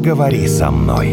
поговори со мной.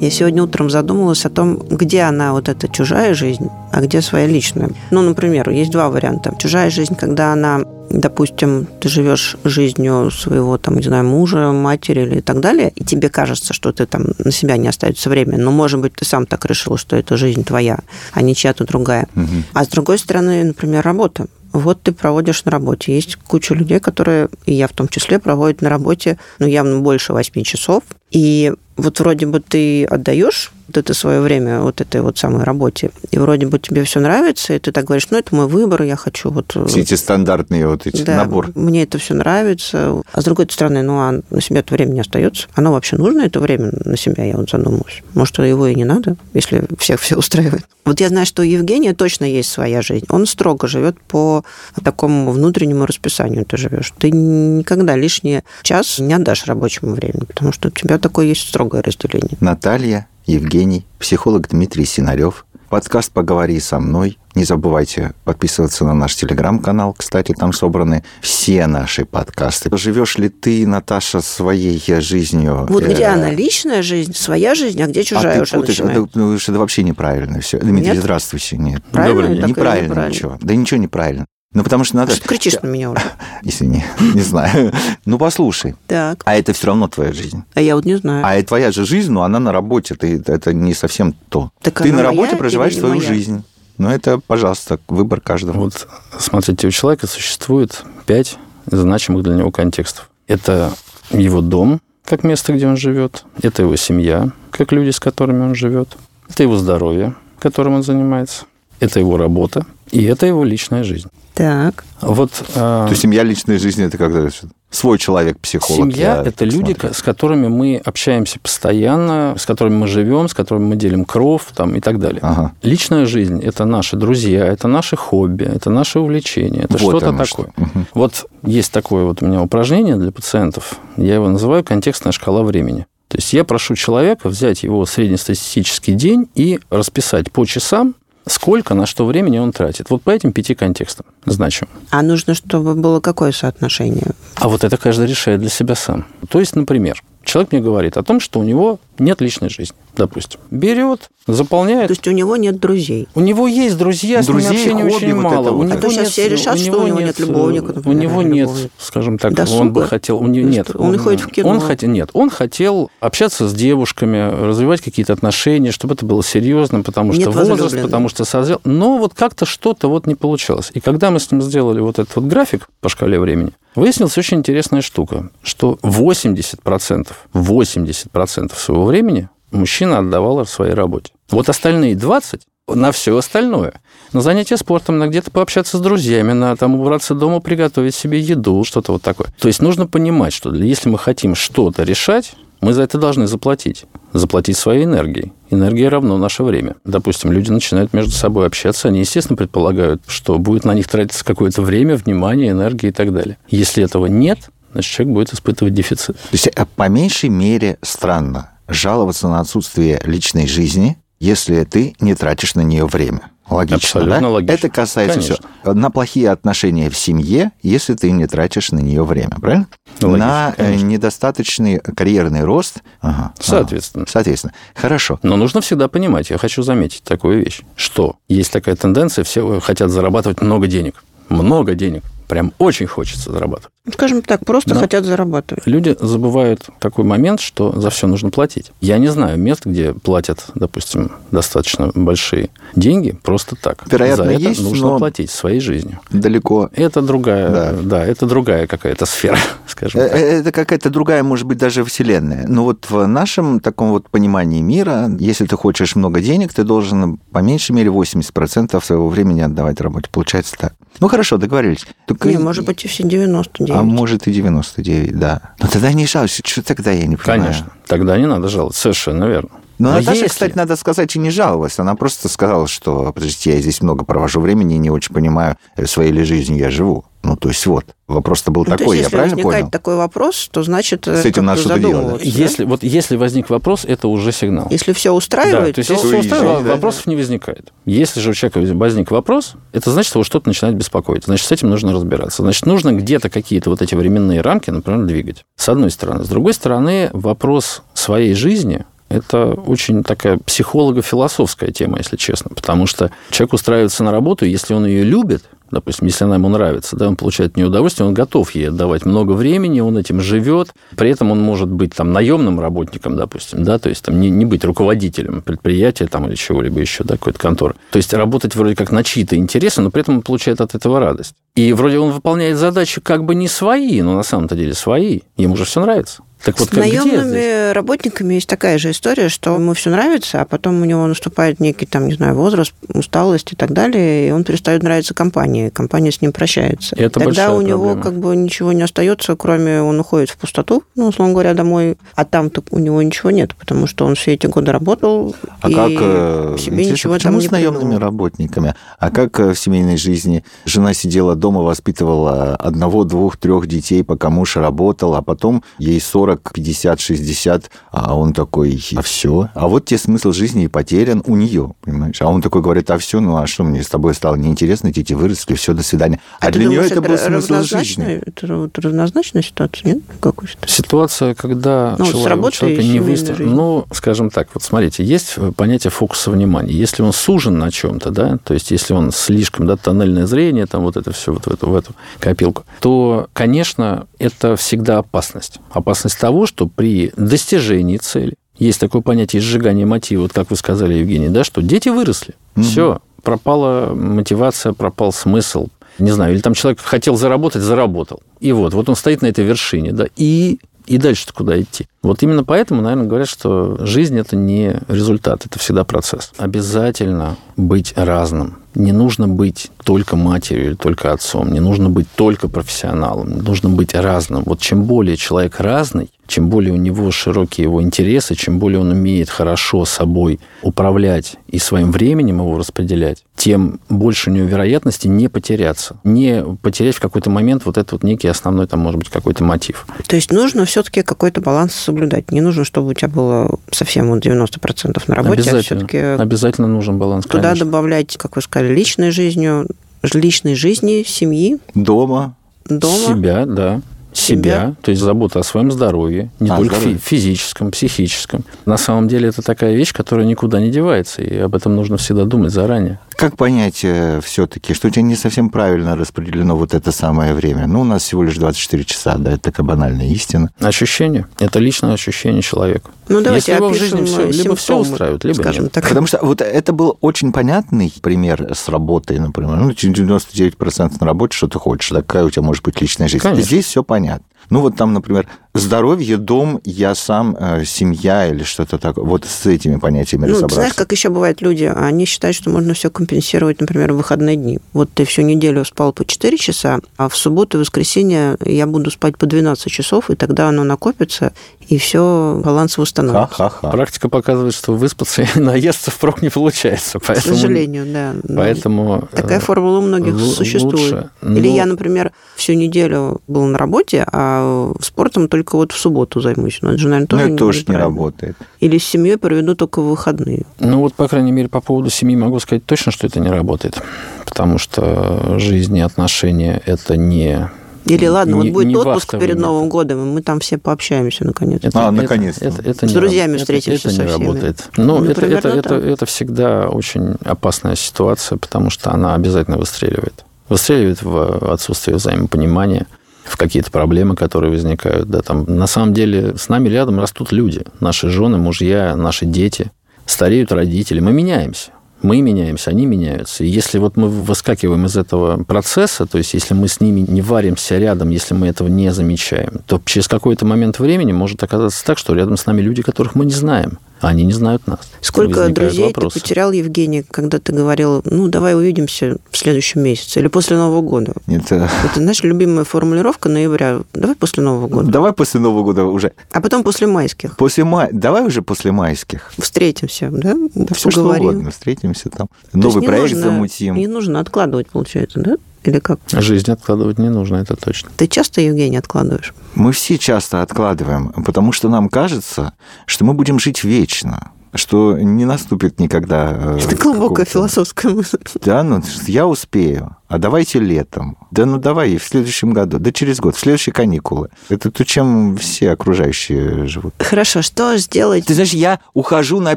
Я сегодня утром задумалась о том, где она, вот эта чужая жизнь, а где своя личная. Ну, например, есть два варианта. Чужая жизнь, когда она допустим, ты живешь жизнью своего, там, не знаю, мужа, матери или так далее, и тебе кажется, что ты там на себя не остается время, но, может быть, ты сам так решил, что это жизнь твоя, а не чья-то другая. Угу. А с другой стороны, например, работа. Вот ты проводишь на работе. Есть куча людей, которые, и я в том числе, проводят на работе, ну, явно больше 8 часов. И вот вроде бы ты отдаешь вот это свое время вот этой вот самой работе, и вроде бы тебе все нравится, и ты так говоришь, ну, это мой выбор, я хочу вот... Э, все эти стандартные вот эти да, набор. мне это все нравится. А с другой стороны, ну, а на себя это время не остается. Оно вообще нужно, это время на себя, я вот задумалась. Может, его и не надо, если всех все устраивает. Вот я знаю, что у Евгения точно есть своя жизнь. Он строго живет по такому внутреннему расписанию ты живешь. Ты никогда лишний час не отдашь рабочему времени, потому что у тебя такое есть строгое разделение. Наталья Евгений, психолог Дмитрий Синарев. Подкаст «Поговори со мной». Не забывайте подписываться на наш телеграм-канал. Кстати, там собраны все наши подкасты. Живешь ли ты, Наташа, своей жизнью? Вот где она личная жизнь, своя жизнь, а где чужая а уже путаешь, начинает? Ну, это вообще неправильно все. Дмитрий, Нет? здравствуйте. Нет. Правильно? Добрый день. Неправильно ничего. Да ничего неправильно. Ну, потому что надо... Что кричишь на меня уже? Извини, не знаю. Ну, послушай. Так. А это все равно твоя жизнь. А я вот не знаю. А это твоя же жизнь, но она на работе. Ты, это не совсем то. Так ты на работе проживаешь свою моя? жизнь. Ну, это, пожалуйста, выбор каждого. Вот, смотрите, у человека существует пять значимых для него контекстов. Это его дом, как место, где он живет. Это его семья, как люди, с которыми он живет. Это его здоровье, которым он занимается. Это его работа. И это его личная жизнь. Так. Вот, а, То есть семья, личная жизнь – это когда свой человек, психолог. Семья – это люди, смотрю. с которыми мы общаемся постоянно, с которыми мы живем, с которыми мы делим кров там, и так далее. Ага. Личная жизнь – это наши друзья, это наши хобби, это наши увлечения, это вот что-то такое. Что. Угу. Вот есть такое вот у меня упражнение для пациентов, я его называю контекстная шкала времени. То есть я прошу человека взять его среднестатистический день и расписать по часам, сколько, на что времени он тратит. Вот по этим пяти контекстам значим. А нужно, чтобы было какое соотношение? А вот это каждый решает для себя сам. То есть, например, человек мне говорит о том, что у него нет личной жизни, допустим. Берет, заполняет. То есть у него нет друзей? У него есть друзья, с друзей, ним общения очень вот мало. у него а нет, все решат, что у него нет любовника, например, У него нет, любовника. скажем так, Досуга? он бы хотел... У него, нет, он, он ходит в кино? Он хотел, нет, он хотел общаться с девушками, развивать какие-то отношения, чтобы это было серьезно, потому что нет возраст, потому что созрел. Но вот как-то что-то вот не получалось. И когда мы с ним сделали вот этот вот график по шкале времени, выяснилась очень интересная штука, что 80%, 80% своего времени мужчина отдавал своей работе. Вот остальные 20 на все остальное. На занятия спортом, на где-то пообщаться с друзьями, на там убраться дома, приготовить себе еду, что-то вот такое. То есть нужно понимать, что если мы хотим что-то решать, мы за это должны заплатить. Заплатить своей энергией. Энергия равно наше время. Допустим, люди начинают между собой общаться, они, естественно, предполагают, что будет на них тратиться какое-то время, внимание, энергия и так далее. Если этого нет, значит, человек будет испытывать дефицит. То есть, а по меньшей мере странно жаловаться на отсутствие личной жизни, если ты не тратишь на нее время. Логично, Абсолютно да? логично. Это касается Конечно. все. На плохие отношения в семье, если ты не тратишь на нее время, правильно? Логично, на э, конечно. недостаточный карьерный рост. Ага, Соответственно. Ага, соответственно. Хорошо. Но нужно всегда понимать, я хочу заметить такую вещь, что есть такая тенденция, все хотят зарабатывать много денег. Много денег прям очень хочется зарабатывать. Скажем так, просто Но хотят зарабатывать. Люди забывают такой момент, что за все нужно платить. Я не знаю мест, где платят, допустим, достаточно большие деньги просто так. Вероятно, за это есть, нужно но платить своей жизнью. Далеко. Это другая, да, да это другая какая-то сфера, скажем так. Э, это какая-то другая, может быть, даже вселенная. Но вот в нашем таком вот понимании мира, если ты хочешь много денег, ты должен по меньшей мере 80% своего времени отдавать работе. Получается так. Ну хорошо, договорились. Только... Не, может быть, и все 99. А может и 99, да. Но тогда не жалуйся. Что тогда я не понимаю? Конечно. Тогда не надо жаловаться. Совершенно верно. Но, Но Наташа, если... кстати, надо сказать, и не жаловалась. Она просто сказала, что, подождите, я здесь много провожу времени и не очень понимаю, э, своей ли жизнью я живу. Ну, то есть вот, вопрос-то был ну, такой, есть, я правильно понял? такой вопрос, то значит... С этим надо что-то делать. Да? Если, вот, если возник вопрос, это уже сигнал. Если все устраивает, да, то есть, то... если все устраивает, да, вопросов да. не возникает. Если же у человека возник вопрос, это значит, что его что-то начинает беспокоить. Значит, с этим нужно разбираться. Значит, нужно где-то какие-то вот эти временные рамки, например, двигать. С одной стороны. С другой стороны, вопрос своей жизни – это очень такая психолого-философская тема, если честно, потому что человек устраивается на работу, если он ее любит, допустим, если она ему нравится, да, он получает от нее удовольствие, он готов ей отдавать много времени, он этим живет, при этом он может быть там наемным работником, допустим, да, то есть там не, не быть руководителем предприятия там или чего-либо еще, да, какой-то конторы. То есть работать вроде как на чьи-то интересы, но при этом он получает от этого радость. И вроде он выполняет задачи как бы не свои, но на самом-то деле свои. Ему же все нравится. Так вот, С наемными работниками есть такая же история, что ему все нравится, а потом у него наступает некий, там, не знаю, возраст, усталость и так далее, и он перестает нравиться компании, компания с ним прощается. Это Тогда у него проблема. как бы ничего не остается, кроме он уходит в пустоту, ну, условно говоря, домой, а там-то у него ничего нет, потому что он все эти годы работал, а и как, э, себе ничего там не с наемными придумал. работниками? А как э, в семейной жизни жена сидела дома, воспитывала одного, двух, трех детей, пока муж работал, а потом ей 40 40, 50, 60, а он такой, а все. А вот тебе смысл жизни и потерян у нее, понимаешь? А он такой говорит, а все, ну а что мне с тобой стало неинтересно, дети выросли, все, до свидания. А, а для нее это был смысл жизни. Это вот равнозначная ситуация, нет? Какой ситуация, когда ну, человек, человека не выставлен. Ну, скажем так, вот смотрите, есть понятие фокуса внимания. Если он сужен на чем-то, да, то есть если он слишком, да, тоннельное зрение, там вот это все вот в эту, в эту копилку, то, конечно, это всегда опасность. Опасность того, что при достижении цели есть такое понятие сжигания мотива, вот как вы сказали, Евгений, да, что дети выросли. Угу. Все, пропала мотивация, пропал смысл. Не знаю, или там человек хотел заработать, заработал. И вот, вот он стоит на этой вершине, да, и и дальше-то куда идти? Вот именно поэтому, наверное, говорят, что жизнь – это не результат, это всегда процесс. Обязательно быть разным. Не нужно быть только матерью или только отцом, не нужно быть только профессионалом, нужно быть разным. Вот чем более человек разный, чем более у него широкие его интересы, чем более он умеет хорошо собой управлять и своим временем его распределять, тем больше у него вероятности не потеряться, не потерять в какой-то момент вот этот вот некий основной, там, может быть, какой-то мотив. То есть нужно все-таки какой-то баланс соблюдать. Не нужно, чтобы у тебя было совсем вот 90% на работе, а Обязательно. а Обязательно нужен баланс, Туда конечно. добавлять, как вы сказали, личной жизнью, личной жизни, семьи. Дома. Дома. Себя, да себя, то есть забота о своем здоровье, не а, только здоровье. физическом, психическом. На самом деле это такая вещь, которая никуда не девается, и об этом нужно всегда думать заранее. Как понять э, все-таки, что у тебя не совсем правильно распределено вот это самое время? Ну, у нас всего лишь 24 часа, да, это такая банальная истина. Ощущение. Это личное ощущение человека. Ну, давайте Если его в жизни все, либо все устраивает, либо скажем нет. Так. Потому что вот это был очень понятный пример с работой, например. Ну, 99% на работе, что ты хочешь, такая у тебя может быть личная жизнь. Конечно. Здесь все понятно. Ну, вот там, например, здоровье, дом, я сам, э, семья или что-то такое. Вот с этими понятиями ну, разобраться. Знаешь, как еще бывают люди? Они считают, что можно все компенсировать, например, в выходные дни. Вот ты всю неделю спал по 4 часа, а в субботу и воскресенье я буду спать по 12 часов, и тогда оно накопится, и все, баланс восстановится. Ха-ха-ха. Практика показывает, что выспаться и наесться впрок не получается. Поэтому, К сожалению, да. Поэтому... Такая формула у многих л- существует. Лучше. Или ну... я, например, всю неделю был на работе, а спортом только вот в субботу займусь. Но это же, наверное, тоже, ну, это тоже не работает. Или с семьей проведу только в выходные. Ну вот, по крайней мере, по поводу семьи могу сказать точно, что это не работает. Потому что жизнь и отношения – это не или ладно, не, вот будет не отпуск перед Новым годом, и мы там все пообщаемся наконец. Это, а, наконец. Это, это, это С друзьями встретимся это, это со не работает. Но ну, это, это, это, это всегда очень опасная ситуация, потому что она обязательно выстреливает. Выстреливает в отсутствие взаимопонимания, в какие-то проблемы, которые возникают. Да, там, на самом деле с нами рядом растут люди. Наши жены, мужья, наши дети. Стареют родители. Мы меняемся мы меняемся, они меняются. И если вот мы выскакиваем из этого процесса, то есть если мы с ними не варимся рядом, если мы этого не замечаем, то через какой-то момент времени может оказаться так, что рядом с нами люди, которых мы не знаем. Они не знают нас. Сколько друзей вопросы. ты потерял, Евгений, когда ты говорил, ну, давай увидимся в следующем месяце или после Нового года? Нет. Это, знаешь, любимая формулировка ноября. Давай после Нового года. Давай после Нового года уже. А потом после майских. После май... Давай уже после майских. Встретимся, да? Да все что угодно. Встретимся там. Новый проект нужно, замутим. Не нужно откладывать, получается, да? Или как? Жизнь откладывать не нужно, это точно. Ты часто, Евгений, откладываешь? Мы все часто откладываем, потому что нам кажется, что мы будем жить вечно что не наступит никогда... Э, это глубокая философская мысль. Да, ну, я успею. А давайте летом. Да ну давай в следующем году. Да через год, в следующие каникулы. Это то, чем все окружающие живут. Хорошо, что сделать? Ты знаешь, я ухожу на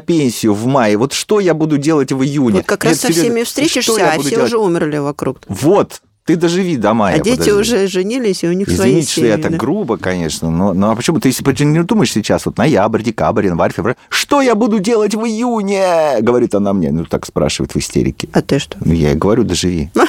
пенсию в мае. Вот что я буду делать в июне? Вот как Нет, раз со всеми встретишься, а все делать? уже умерли вокруг. Вот, ты доживи до мая. А дети подожди. уже женились, и у них Извините, свои семьи. что я так грубо, конечно, но, но а почему ты если не думаешь сейчас, вот ноябрь, декабрь, январь, февраль, что я буду делать в июне? Говорит она мне, ну так спрашивает в истерике. А ты что? Ну, я ей говорю, доживи.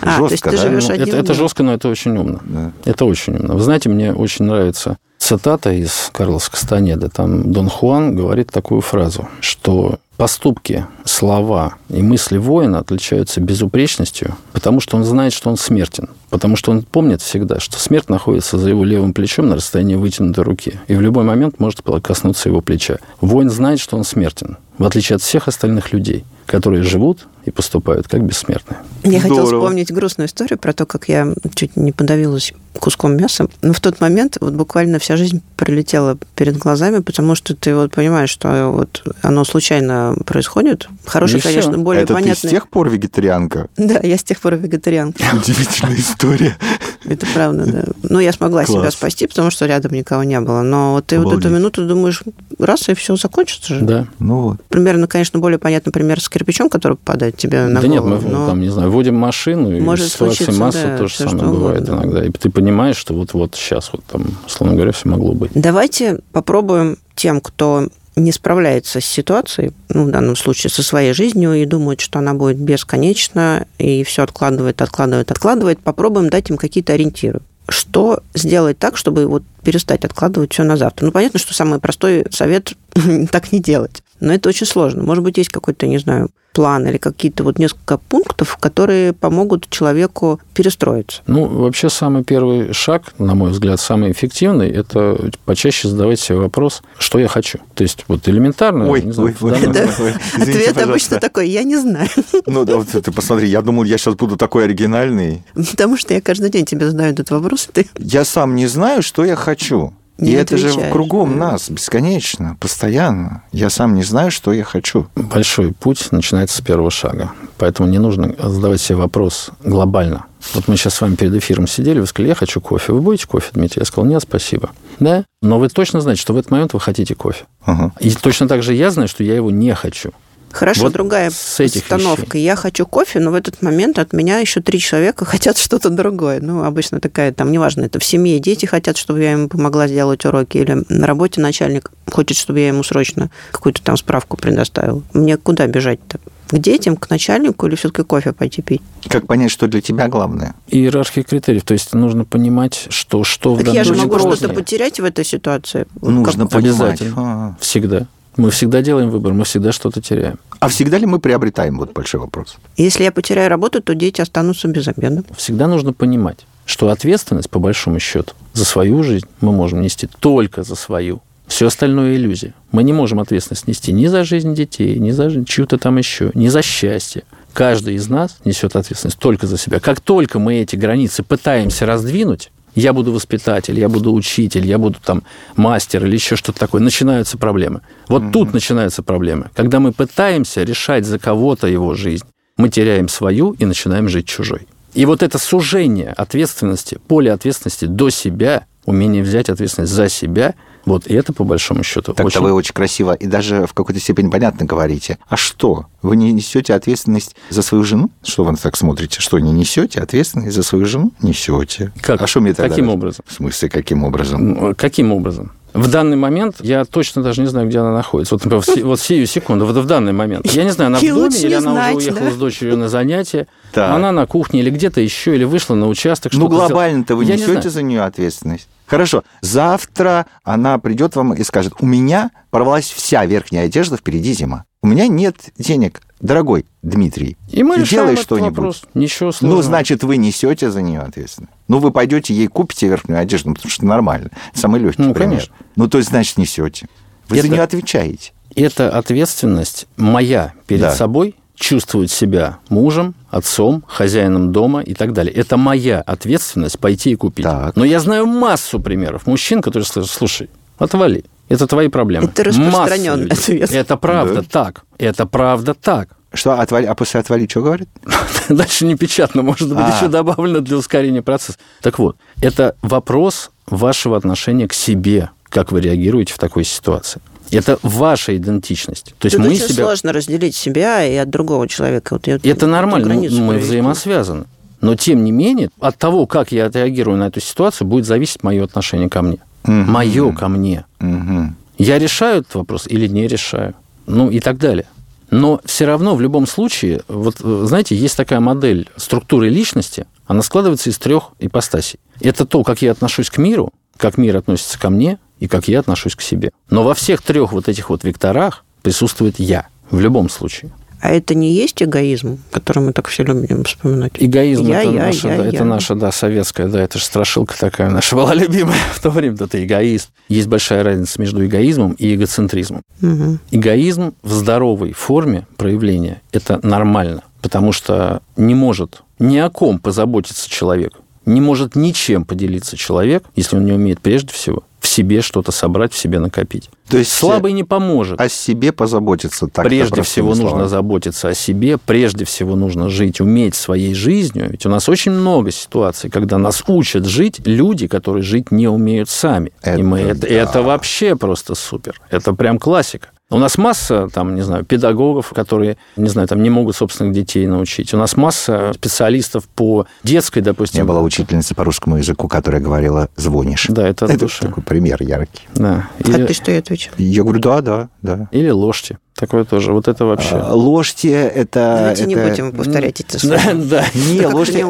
А, жестко, то есть ты да? живешь ну, это, это жестко, но это очень умно. Да. Это очень умно. Вы знаете, мне очень нравится цитата из Карлоса Кастанеда. Там Дон Хуан говорит такую фразу, что поступки, слова и мысли воина отличаются безупречностью, потому что он знает, что он смертен. Потому что он помнит всегда, что смерть находится за его левым плечом на расстоянии вытянутой руки. И в любой момент может коснуться его плеча. Воин знает, что он смертен, в отличие от всех остальных людей, которые живут и поступают как бессмертные. Я хотела вспомнить грустную историю про то, как я чуть не подавилась куском мяса. Но в тот момент вот буквально вся жизнь пролетела перед глазами, потому что ты вот понимаешь, что вот оно случайно происходит. Хороший, конечно, все. более Это понятный... ты с тех пор вегетарианка? Да, я с тех пор вегетарианка. Удивительная история. Это правда, да. Ну, я смогла Класс. себя спасти, потому что рядом никого не было. Но вот ты Обалдеть. вот эту минуту думаешь, раз, и все закончится же. Да. Ну вот. Примерно, конечно, более понятный пример с кирпичом, который попадает тебе на да голову. Да нет, мы но... там, не знаю, вводим машину, и Может ситуации масса да, то же самое бывает угодно. иногда. И ты понимаешь, что вот-вот сейчас, вот там, условно говоря, все могло быть. Давайте попробуем тем, кто не справляется с ситуацией, ну, в данном случае со своей жизнью, и думает, что она будет бесконечна, и все откладывает, откладывает, откладывает, попробуем дать им какие-то ориентиры. Что сделать так, чтобы вот перестать откладывать все на завтра? Ну, понятно, что самый простой совет так не делать. Но это очень сложно. Может быть, есть какой-то, не знаю, план или какие-то вот несколько пунктов, которые помогут человеку перестроиться? Ну, вообще самый первый шаг, на мой взгляд, самый эффективный, это почаще задавать себе вопрос, что я хочу. То есть вот элементарно... Ой, не знаю, ой, ой, да, ой, Извините, Ответ обычно такой, я не знаю. Ну, да, вот ты посмотри, я думал, я сейчас буду такой оригинальный. Потому что я каждый день тебе задаю этот вопрос. Ты... Я сам не знаю, что я хочу. Не и это же кругом нас, бесконечно, постоянно. Я сам не знаю, что я хочу. Большой путь начинается с первого шага. Поэтому не нужно задавать себе вопрос глобально. Вот мы сейчас с вами перед эфиром сидели, вы сказали, я хочу кофе. Вы будете кофе, Дмитрий? Я сказал, нет, спасибо. Да? Но вы точно знаете, что в этот момент вы хотите кофе. Ага. И точно так же я знаю, что я его не хочу. Хорошо, вот другая постановка. Я хочу кофе, но в этот момент от меня еще три человека хотят что-то другое. Ну, обычно такая, там, неважно, это в семье дети хотят, чтобы я им помогла сделать уроки, или на работе начальник хочет, чтобы я ему срочно какую-то там справку предоставил. Мне куда бежать-то? К детям, к начальнику или все-таки кофе пойти пить? Как понять, что для тебя главное? Иерархия критериев. То есть нужно понимать, что, что так в данном я же могу что-то потерять в этой ситуации. Нужно как... понимать. Обязательно. А-а-а. Всегда. Мы всегда делаем выбор, мы всегда что-то теряем. А всегда ли мы приобретаем? Вот большой вопрос. Если я потеряю работу, то дети останутся без обеда. Всегда нужно понимать, что ответственность, по большому счету, за свою жизнь мы можем нести только за свою. Все остальное иллюзия. Мы не можем ответственность нести ни за жизнь детей, ни за жизнь чью-то там еще, ни за счастье. Каждый из нас несет ответственность только за себя. Как только мы эти границы пытаемся раздвинуть, я буду воспитатель, я буду учитель, я буду там мастер или еще что-то такое, начинаются проблемы. Вот mm-hmm. тут начинаются проблемы. Когда мы пытаемся решать за кого-то его жизнь, мы теряем свою и начинаем жить чужой. И вот это сужение ответственности, поле ответственности до себя, умение взять ответственность за себя – вот, и это, по большому счету, Так-то очень... вы очень красиво и даже в какой-то степени понятно говорите. А что? Вы не несете ответственность за свою жену? Что вы так смотрите? Что, не несете ответственность за свою жену? Несете. Как? А что мне тогда? Каким образом? В смысле, каким образом? Каким образом? В данный момент я точно даже не знаю, где она находится. Вот, например, вот сию секунду, вот в данный момент. Я не знаю, она в доме или она знать, уже уехала да? с дочерью на занятия. Так. Она на кухне или где-то еще, или вышла на участок. Ну, глобально-то вы несете не за нее ответственность. Хорошо, завтра она придет вам и скажет, у меня порвалась вся верхняя одежда, впереди зима. У меня нет денег, дорогой Дмитрий. И мы делай что-нибудь. Ничего сложного. Ну, значит, вы несете за нее ответственность. Ну, вы пойдете ей купите верхнюю одежду, ну, потому что нормально. самый легкий ну, пример. Конечно. Ну, то есть, значит, несете. Вы это, за нее отвечаете. Это ответственность моя перед да. собой, чувствовать себя мужем, отцом, хозяином дома и так далее. Это моя ответственность пойти и купить. Так. Но я знаю массу примеров мужчин, которые скажут, слушай, отвали, это твои проблемы. Это распространенный ответ. Это правда да. так. Это правда так. Что, отвали, а после отвали что говорит? Дальше не печатно, может быть, а. еще добавлено для ускорения процесса. Так вот, это вопрос вашего отношения к себе, как вы реагируете в такой ситуации. Это ваша идентичность. То есть Тут мы очень себя... сложно разделить себя и от другого человека. Вот это нормально, мы, мы взаимосвязаны. Но тем не менее, от того, как я отреагирую на эту ситуацию, будет зависеть мое отношение ко мне. Угу. Мое ко мне. Угу. Я решаю этот вопрос или не решаю. Ну и так далее. Но все равно в любом случае, вот знаете, есть такая модель структуры личности, она складывается из трех ипостасей. Это то, как я отношусь к миру, как мир относится ко мне, и как я отношусь к себе. Но во всех трех вот этих вот векторах присутствует я в любом случае. А это не есть эгоизм, который мы так все любим вспоминать? Эгоизм я, это, я, наша, я, да, я. это наша, да, советская, да, это же страшилка такая наша была любимая в то время, да, ты эгоист. Есть большая разница между эгоизмом и эгоцентризмом. Угу. Эгоизм в здоровой форме проявления – это нормально, потому что не может ни о ком позаботиться человек, не может ничем поделиться человек, если он не умеет прежде всего себе что-то собрать, в себе накопить. То есть слабый не поможет. О себе позаботиться так. Прежде всего словами. нужно заботиться о себе, прежде всего нужно жить, уметь своей жизнью. Ведь у нас очень много ситуаций, когда нас учат жить люди, которые жить не умеют сами. Это, И мы, это, да. это вообще просто супер. Это прям классика. У нас масса, там, не знаю, педагогов, которые, не знаю, там не могут собственных детей научить. У нас масса специалистов по детской, допустим. У меня была учительница по русскому языку, которая говорила «звонишь». Да, это Это такой пример яркий. Да. А Или... А ты что я отвечал? Я говорю, да, да, да. Или ложьте. Такое тоже. Вот это вообще. А, ложьте это... Давайте это... не будем повторять эти слова. Да, Не, ложьте...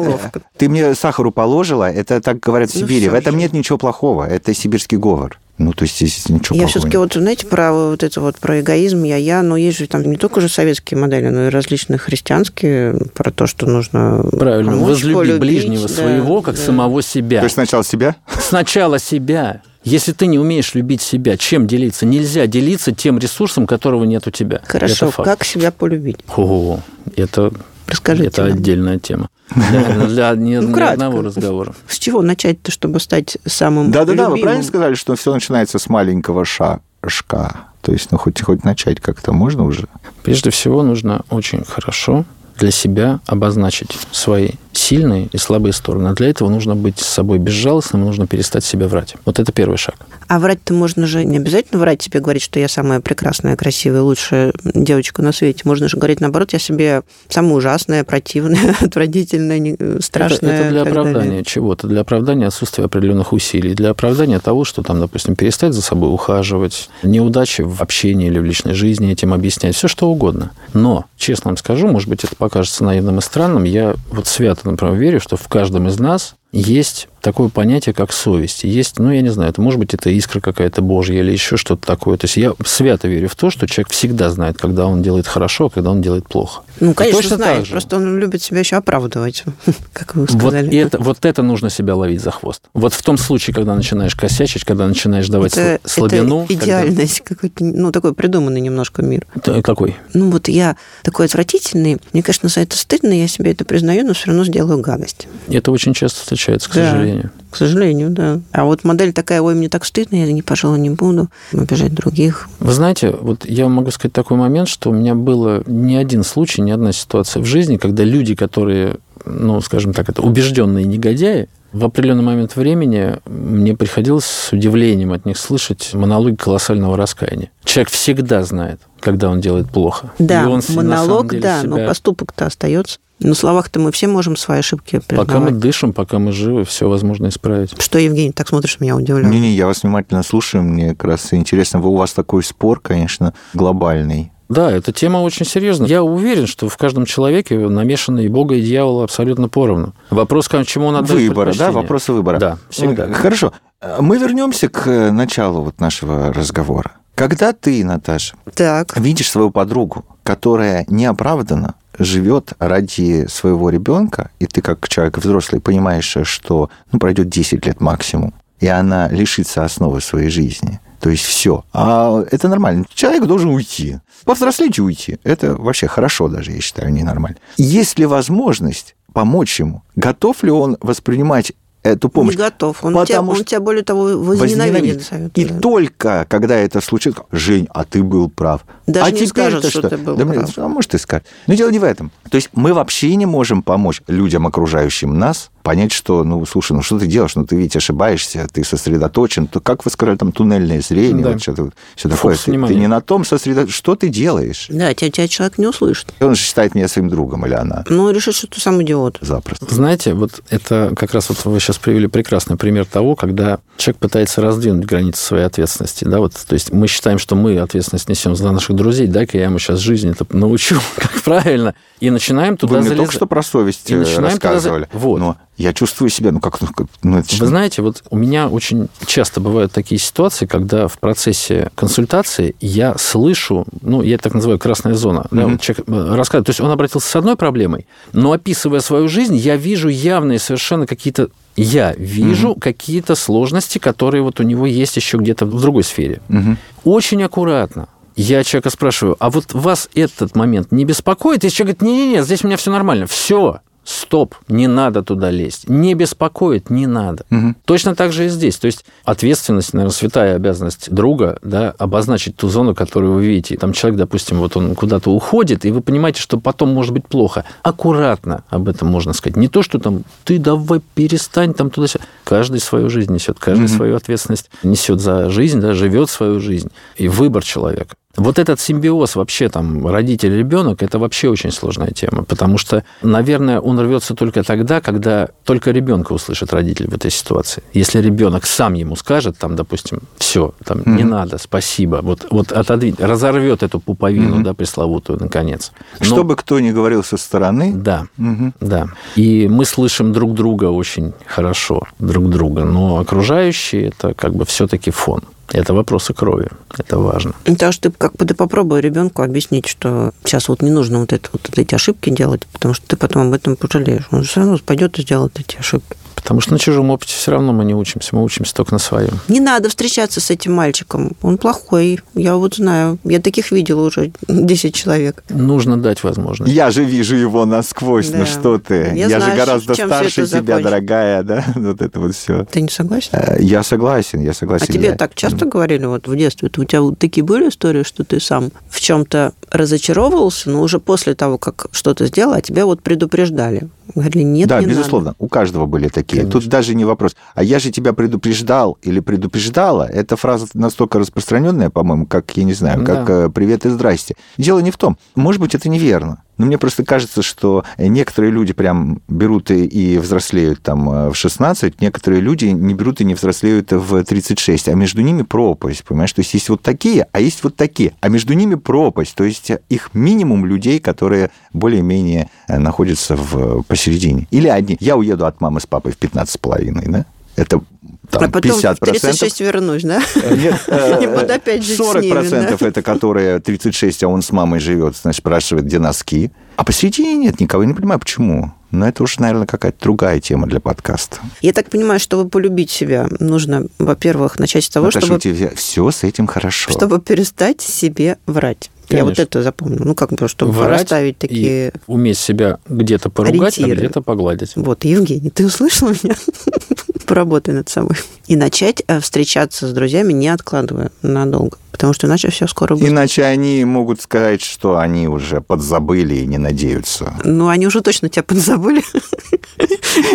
Ты мне сахару положила, это так говорят в ну Сибири. В этом нет ничего плохого. Это сибирский говор. Ну, то есть здесь ничего Я все-таки вот, знаете, про вот это вот, про эгоизм, я-я, но есть же там не только же советские модели, но и различные христианские, про то, что нужно Правильно, помочь, возлюби полюбить, ближнего да, своего, как да. самого себя. То есть сначала себя? Сначала себя. Если ты не умеешь любить себя, чем делиться? Нельзя делиться тем ресурсом, которого нет у тебя. Хорошо, как себя полюбить? О, это Расскажите. Это нам. отдельная тема. Для, для ни, ну, ни одного разговора. С чего начать-то, чтобы стать самым Да-да-да, вы правильно сказали, что все начинается с маленького шажка. То есть, ну, хоть, хоть начать как-то можно уже? Прежде всего, нужно очень хорошо для себя обозначить свои сильные и слабые стороны. А для этого нужно быть с собой безжалостным, нужно перестать себе врать. Вот это первый шаг. А врать-то можно же не обязательно врать себе, говорить, что я самая прекрасная, красивая, лучшая девочка на свете. Можно же говорить, наоборот, я себе самая ужасная, противная, отвратительная, страшная. Это, это для оправдания чего-то, для оправдания отсутствия определенных усилий, для оправдания того, что там, допустим, перестать за собой ухаживать, неудачи в общении или в личной жизни этим объяснять, все что угодно. Но, честно вам скажу, может быть, это покажется наивным и странным, я вот свято, например, верю, что в каждом из нас есть такое понятие, как совесть. Есть, ну, я не знаю, это может быть это искра какая-то божья или еще что-то такое. То есть я свято верю в то, что человек всегда знает, когда он делает хорошо, а когда он делает плохо. Ну, конечно, точно знает. Так же. Просто он любит себя еще оправдывать, как вы сказали. Вот это, вот это нужно себя ловить за хвост. Вот в том случае, когда начинаешь косячить, когда начинаешь давать это, слабину. Это идеальность, когда... какой-то, ну, такой придуманный немножко мир. Да, какой? Ну, вот я такой отвратительный, мне, конечно, за это стыдно, я себе это признаю, но все равно сделаю гадость. Это очень часто встречается, к да. сожалению. К сожалению, да. А вот модель такая, ой, мне так стыдно, я не, пожалуй, не буду обижать других. Вы знаете, вот я могу сказать такой момент, что у меня было не один случай, ни одна ситуация в жизни, когда люди, которые, ну, скажем так, это убежденные негодяи, в определенный момент времени мне приходилось с удивлением от них слышать монологи колоссального раскаяния. Человек всегда знает, когда он делает плохо. Да, он, монолог, деле, да, себя... но поступок-то остается. На словах-то мы все можем свои ошибки признавать. Пока мы дышим, пока мы живы, все возможно исправить. Что, Евгений, так смотришь меня удивленно? Не-не, я вас внимательно слушаю, мне как раз интересно, у вас такой спор, конечно, глобальный. Да, эта тема очень серьезная. Я уверен, что в каждом человеке намешаны и Бога, и дьявола абсолютно поровну. Вопрос, к чему он отдает Выбора, да, вопросы выбора. Да, всегда. Хорошо. Мы вернемся к началу вот нашего разговора. Когда ты, Наташа, так. видишь свою подругу, которая неоправданно живет ради своего ребенка, и ты как человек взрослый понимаешь, что ну, пройдет 10 лет максимум, и она лишится основы своей жизни. То есть все. А это нормально. Человек должен уйти. Повзрослеть и уйти. Это вообще хорошо даже, я считаю, ненормально. Есть ли возможность помочь ему? Готов ли он воспринимать эту помощь. Не готов. Он, Потому тебя, он тебя, более того, возненавидит. И да. только когда это случится, Жень, а ты был прав. Даже а не скажет, что, что ты был да, прав. А может, и скажет. Но дело не в этом. То есть мы вообще не можем помочь людям, окружающим нас, понять, что, ну, слушай, ну что ты делаешь? Ну, ты ведь ошибаешься, ты сосредоточен. То, как вы сказали, там, туннельное зрение, да. вот что-то, все такое. Ты, ты не на том сосредоточен. Что ты делаешь? Да, тебя, тебя человек не услышит. Он же считает меня своим другом, или она. Ну, решит, что ты сам идиот. Запросто. Знаете, вот это как раз вот вы сейчас привели прекрасный пример того, когда человек пытается раздвинуть границы своей ответственности. Да, вот, то есть мы считаем, что мы ответственность несем за наших друзей, дай-ка я ему сейчас жизнь это научу, как правильно. И начинаем туда Вы мне залез... только что про совесть и э, рассказывали. Туда... Вот. Но я чувствую себя, ну как... Ну, это... Вы знаете, вот у меня очень часто бывают такие ситуации, когда в процессе консультации я слышу, ну, я так называю красная зона, mm-hmm. да, вот человек э, рассказывает, то есть он обратился с одной проблемой, но описывая свою жизнь, я вижу явные совершенно какие-то я вижу угу. какие-то сложности, которые вот у него есть еще где-то в другой сфере. Угу. Очень аккуратно. Я человека спрашиваю, а вот вас этот момент не беспокоит? И человек говорит, не-не-не, здесь у меня все нормально. Все, стоп, не надо туда лезть. Не беспокоит, не надо. Угу. Точно так же и здесь. То есть ответственность, наверное, святая обязанность друга, да, обозначить ту зону, которую вы видите. Там человек, допустим, вот он куда-то уходит, и вы понимаете, что потом может быть плохо. Аккуратно об этом можно сказать. Не то, что там ты давай перестань там туда-сюда. Каждый свою жизнь несет, каждый угу. свою ответственность несет за жизнь, да, живет свою жизнь. И выбор человека. Вот этот симбиоз вообще там родитель-ребенок, это вообще очень сложная тема, потому что, наверное, он рвется только тогда, когда только ребенка услышит родитель в этой ситуации. Если ребенок сам ему скажет, там, допустим, все, там, mm-hmm. не надо, спасибо, вот, вот отодвинь, разорвет эту пуповину, mm-hmm. да, пресловутую, наконец. Но... Что бы кто ни говорил со стороны. Да, mm-hmm. да. И мы слышим друг друга очень хорошо, друг друга, но окружающие это как бы все-таки фон. Это вопросы крови. Это важно. Потому что ты как бы ты попробуй ребенку объяснить, что сейчас вот не нужно вот, это, вот эти ошибки делать, потому что ты потом об этом пожалеешь. Он же все равно пойдет и сделает эти ошибки. Потому что на чужом опыте все равно мы не учимся, мы учимся только на своем. Не надо встречаться с этим мальчиком. Он плохой. Я вот знаю. Я таких видела уже 10 человек. Нужно дать возможность. Я же вижу его насквозь. Ну да. Ну что ты? Я, я знаю, же гораздо старше тебя, дорогая, да? Вот это вот все. Ты не согласен? Э, я согласен, я согласен. А тебе так часто говорили вот в детстве? У тебя вот такие были истории, что ты сам в чем-то разочаровывался, но уже после того, как что-то сделал, а тебя вот предупреждали? Говорили, нет, Да, не безусловно. Надо. У каждого были такие. Конечно. Тут даже не вопрос. А я же тебя предупреждал или предупреждала. Эта фраза настолько распространенная, по-моему, как, я не знаю, как да. Э, «привет и здрасте». Дело не в том. Может быть, это неверно. Но мне просто кажется, что некоторые люди прям берут и, взрослеют там э, в 16, некоторые люди не берут и не взрослеют в 36, а между ними пропасть, понимаешь? То есть есть вот такие, а есть вот такие, а между ними пропасть, то есть их минимум людей, которые более-менее э, находятся в, посередине. Или одни. Я уеду от мамы с папой в 15 с половиной, да? Это там, а потом 50%. 36 вернусь, да? Э, нет, не буду опять жить 40% ними, да? это которые 36, а он с мамой живет, значит, спрашивает, где носки. А посередине нет никого. Я не понимаю, почему. Но это уж, наверное, какая-то другая тема для подкаста. Я так понимаю, чтобы полюбить себя, нужно, во-первых, начать с того, Наташа, чтобы... все с этим хорошо. Чтобы перестать себе врать. Конечно. Я вот это запомнил. Ну, как бы, чтобы Врать расставить такие... И уметь себя где-то поругать, а где-то погладить. Вот, Евгений, ты услышал меня? Поработай над собой. И начать э, встречаться с друзьями, не откладывая надолго. Потому что иначе все скоро будет. Иначе они могут сказать, что они уже подзабыли и не надеются. Ну, они уже точно тебя подзабыли.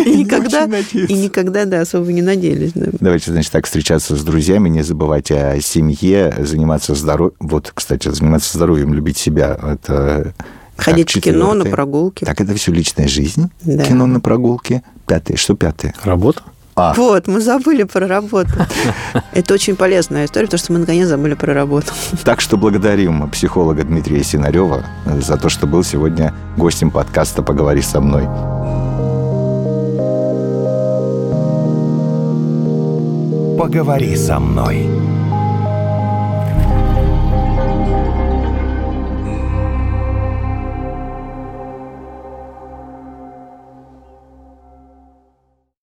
И никогда, и никогда, да, особо не надеялись. Да. Давайте, значит, так встречаться с друзьями, не забывать о семье, заниматься здоровьем. Вот, кстати, заниматься здоровьем, любить себя. Это Ходить так, в кино, на прогулки. Так, это все личная жизнь. Да. Кино на прогулки. Пятое. Что пятое? Работа. А. Вот, мы забыли про работу. Это очень полезная история, потому что мы наконец забыли про работу. Так что благодарим психолога Дмитрия Синарева за то, что был сегодня гостем подкаста «Поговори со мной». «Поговори со мной».